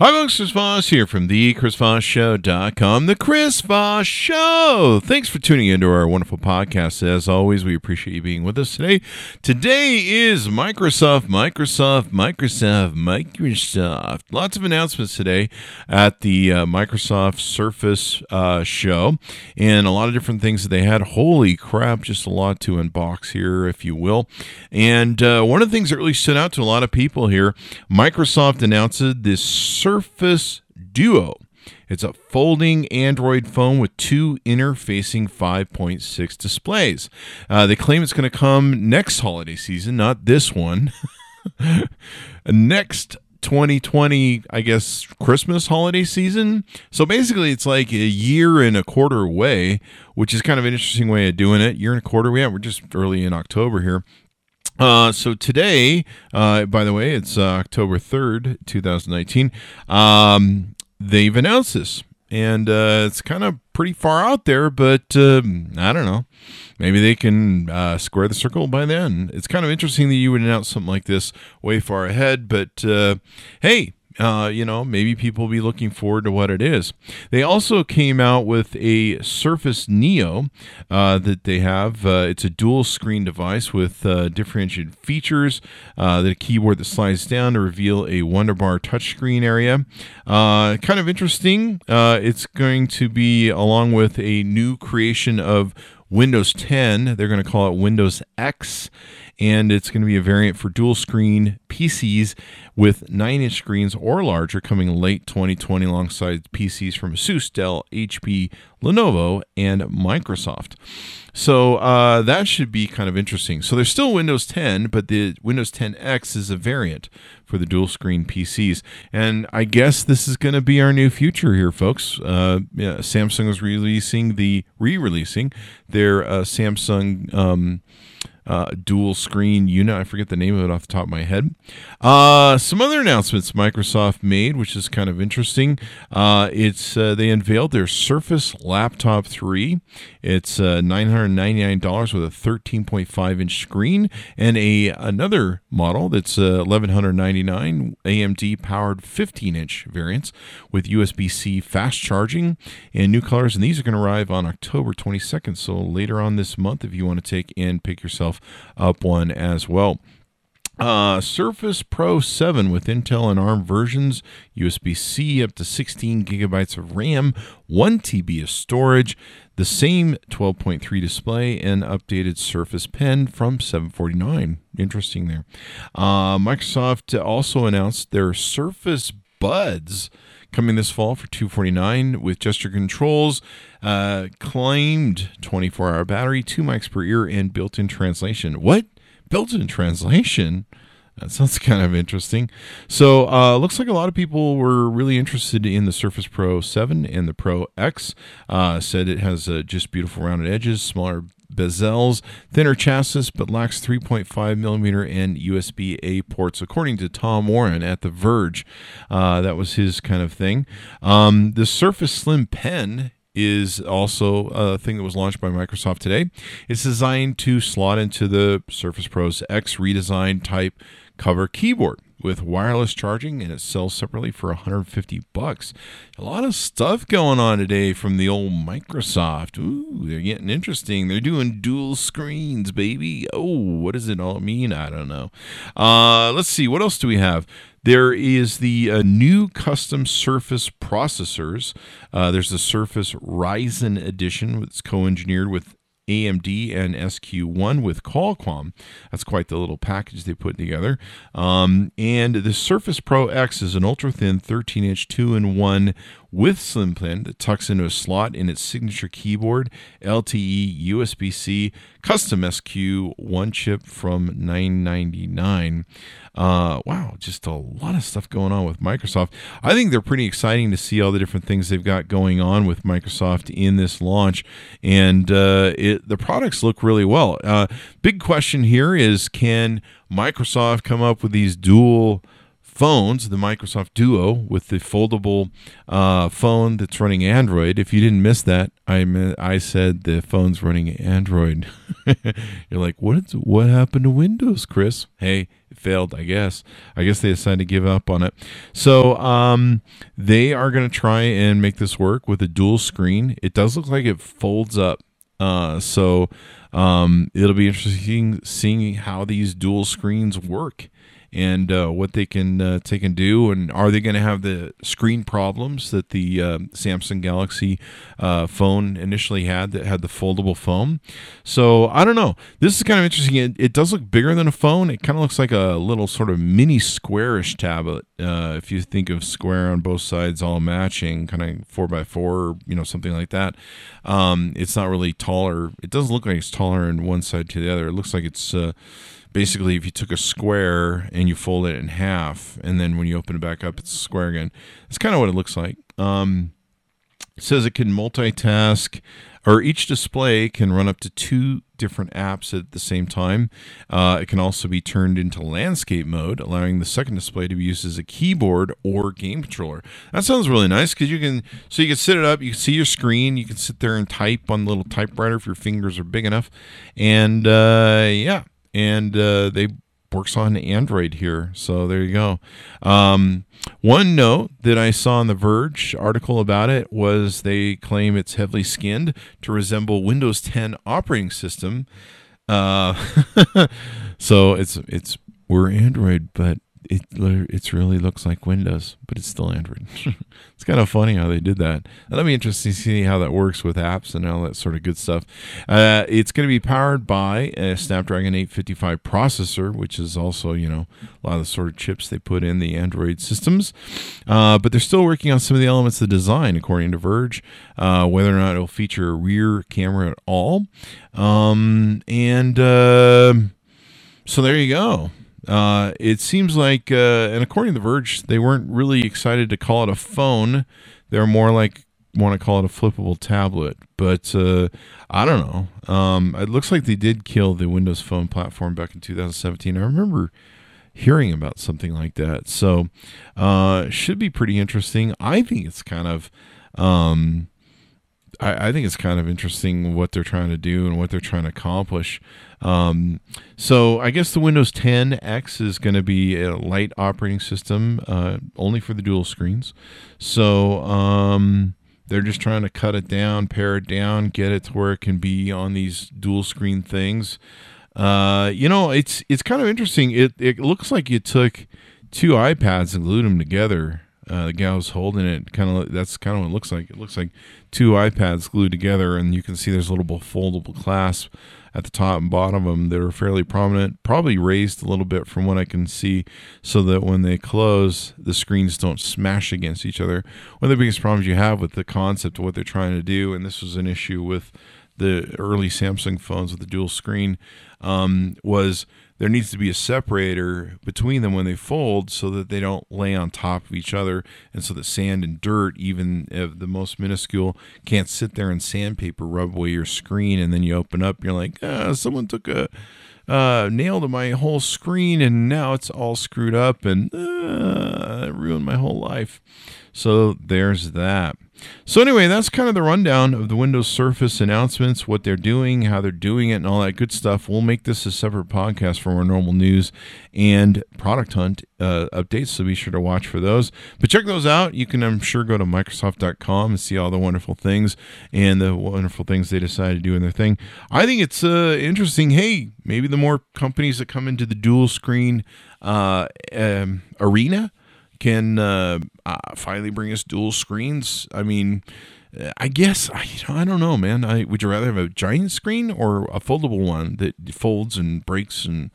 Hi, folks. Chris Voss here from the ChrisVossShow.com. The Chris Voss Show. Thanks for tuning into our wonderful podcast. As always, we appreciate you being with us today. Today is Microsoft, Microsoft, Microsoft, Microsoft. Lots of announcements today at the uh, Microsoft Surface uh, show and a lot of different things that they had. Holy crap, just a lot to unbox here, if you will. And uh, one of the things that really stood out to a lot of people here, Microsoft announced this Surface Duo. It's a folding Android phone with two interfacing 5.6 displays. Uh, they claim it's going to come next holiday season, not this one. next 2020, I guess, Christmas holiday season. So basically, it's like a year and a quarter away, which is kind of an interesting way of doing it. Year and a quarter. Yeah, we're just early in October here. Uh, so today, uh, by the way, it's uh, October 3rd, 2019. Um, they've announced this, and uh, it's kind of pretty far out there, but um, I don't know. Maybe they can uh, square the circle by then. It's kind of interesting that you would announce something like this way far ahead, but uh, hey, uh, you know, maybe people will be looking forward to what it is. They also came out with a Surface Neo uh, that they have. Uh, it's a dual screen device with uh, differentiated features. Uh, the keyboard that slides down to reveal a Wonderbar touchscreen area. Uh, kind of interesting. it's going to be along with a new creation of Windows 10. They're going to call it Windows X and it's going to be a variant for dual screen PCs with 9 inch screens or larger coming late 2020 alongside PCs from Asus, Dell, HP, Lenovo, and Microsoft. So uh, that should be kind of interesting. So there's still Windows 10, but the Windows 10X is a variant for the dual screen PCs. And I guess this is going to be our new future here, folks. Uh, yeah, Samsung is releasing the re releasing their uh, Samsung. Um, uh, dual screen unit. I forget the name of it off the top of my head. Uh, some other announcements Microsoft made, which is kind of interesting. Uh, it's uh, they unveiled their Surface Laptop 3. It's uh, $999 with a 13.5 inch screen and a another model that's uh, 1199 AMD powered 15 inch variants with USB C fast charging and new colors. And these are going to arrive on October 22nd. So later on this month, if you want to take and pick yourself up one as well. Uh, Surface Pro 7 with Intel and ARM versions, USB C up to 16 gigabytes of RAM, 1 TB of storage, the same 12.3 display, and updated Surface Pen from 749. Interesting there. Uh, Microsoft also announced their Surface Buds coming this fall for 249 with gesture controls. Uh, claimed 24 hour battery 2 mics per ear and built-in translation. What? Built-in translation that sounds kind of interesting. So, uh, looks like a lot of people were really interested in the Surface Pro 7 and the Pro X. Uh, said it has uh, just beautiful rounded edges, smaller bezels, thinner chassis, but lacks 3.5 millimeter and USB A ports, according to Tom Warren at The Verge. Uh, that was his kind of thing. Um, the Surface Slim Pen is also a thing that was launched by Microsoft today. It's designed to slot into the Surface Pro's X redesigned type cover keyboard with wireless charging and it sells separately for 150 bucks. A lot of stuff going on today from the old Microsoft. Ooh, they're getting interesting. They're doing dual screens, baby. Oh, what does it all mean? I don't know. Uh, let's see. What else do we have? There is the uh, new custom Surface processors. Uh, there's the Surface Ryzen edition. It's co-engineered with AMD and SQ1 with Qualcomm. That's quite the little package they put together. Um, and the Surface Pro X is an ultra thin 13 inch 2 in 1 with slim pen that tucks into a slot in its signature keyboard, LTE, USB C, custom SQ1 chip from 999. Uh, wow, just a lot of stuff going on with Microsoft. I think they're pretty exciting to see all the different things they've got going on with Microsoft in this launch, and uh, it, the products look really well. Uh, big question here is can Microsoft come up with these dual phones, the Microsoft Duo with the foldable uh, phone that's running Android. If you didn't miss that, I I said the phone's running Android. You're like, what? What happened to Windows, Chris? Hey, it failed. I guess. I guess they decided to give up on it. So um, they are going to try and make this work with a dual screen. It does look like it folds up. Uh, so um, it'll be interesting seeing how these dual screens work and uh, what they can uh, take and do, and are they going to have the screen problems that the uh, Samsung Galaxy uh, phone initially had that had the foldable phone? So I don't know. This is kind of interesting. It, it does look bigger than a phone. It kind of looks like a little sort of mini squarish tablet. Uh, if you think of square on both sides, all matching, kind of four by four, you know, something like that. Um, it's not really taller. It doesn't look like it's taller in one side to the other. It looks like it's uh, basically if you took a square and you fold it in half and then when you open it back up it's a square again. That's kind of what it looks like. Um, it says it can multitask or each display can run up to two different apps at the same time. Uh, it can also be turned into landscape mode allowing the second display to be used as a keyboard or game controller. That sounds really nice because you can so you can sit it up you can see your screen you can sit there and type on the little typewriter if your fingers are big enough. And uh, yeah and uh, they works on Android here. So there you go. Um, one note that I saw on the Verge article about it was they claim it's heavily skinned to resemble Windows 10 operating system. Uh, so it's it's we're Android, but it it really looks like Windows, but it's still Android. it's kind of funny how they did that. That'll be interesting to see how that works with apps and all that sort of good stuff. Uh, it's going to be powered by a Snapdragon 855 processor, which is also you know a lot of the sort of chips they put in the Android systems. Uh, but they're still working on some of the elements of the design, according to Verge. Uh, whether or not it'll feature a rear camera at all, um, and uh, so there you go. Uh, it seems like, uh, and according to The Verge, they weren't really excited to call it a phone. They're more like want to call it a flippable tablet. But uh, I don't know. Um, it looks like they did kill the Windows Phone platform back in 2017. I remember hearing about something like that. So uh, should be pretty interesting. I think it's kind of. Um, I, I, think it's kind of interesting what they're trying to do and what they're trying to accomplish. Um, so I guess the Windows 10 X is going to be a light operating system, uh, only for the dual screens. So um, they're just trying to cut it down, pare it down, get it to where it can be on these dual screen things. Uh, you know, it's it's kind of interesting. It it looks like you took two iPads and glued them together. Uh, the guy was holding it. Kind of that's kind of what it looks like. It looks like two iPads glued together, and you can see there's a little foldable clasp at the top and bottom of them that are fairly prominent, probably raised a little bit from what I can see, so that when they close, the screens don't smash against each other. One of the biggest problems you have with the concept of what they're trying to do, and this was an issue with the early Samsung phones with the dual screen, um, was there needs to be a separator between them when they fold so that they don't lay on top of each other and so that sand and dirt even if the most minuscule can't sit there and sandpaper rub away your screen. And then you open up you're like ah, someone took a uh, nail to my whole screen and now it's all screwed up and uh, ruined my whole life. So there's that so anyway, that's kind of the rundown of the Windows Surface announcements, what they're doing, how they're doing it, and all that good stuff. We'll make this a separate podcast from our normal news and product hunt uh, updates, so be sure to watch for those. But check those out. You can, I'm sure, go to Microsoft.com and see all the wonderful things and the wonderful things they decide to do in their thing. I think it's uh, interesting. Hey, maybe the more companies that come into the dual screen uh, um, arena can uh, uh, finally bring us dual screens. I mean, I guess I, you know, I don't know, man. I would you rather have a giant screen or a foldable one that folds and breaks and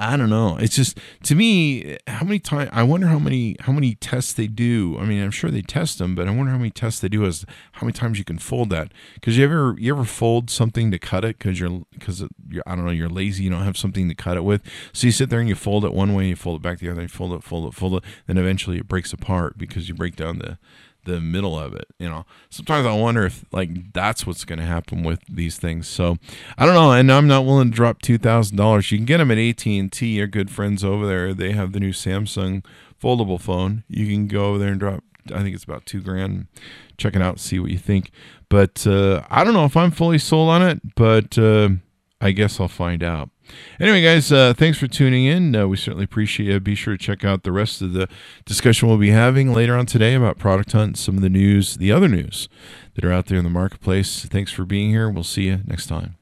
I don't know. It's just to me, how many times? I wonder how many how many tests they do. I mean, I'm sure they test them, but I wonder how many tests they do as how many times you can fold that. Because you ever you ever fold something to cut it because you're because you're I don't know you're lazy. You don't have something to cut it with, so you sit there and you fold it one way, you fold it back the other, you fold it, fold it, fold it, then eventually it breaks apart because you break down the the middle of it. You know, sometimes I wonder if like that's what's going to happen with these things. So I don't know, and I'm not willing to drop two thousand dollars. You can get them at AT and T. Your good friends over there. They have the new Samsung foldable phone. You can go over there and drop. I think it's about two grand. Check it out, see what you think. But uh, I don't know if I'm fully sold on it, but uh, I guess I'll find out. Anyway, guys, uh, thanks for tuning in. Uh, we certainly appreciate it. Be sure to check out the rest of the discussion we'll be having later on today about Product Hunt, some of the news, the other news that are out there in the marketplace. Thanks for being here. We'll see you next time.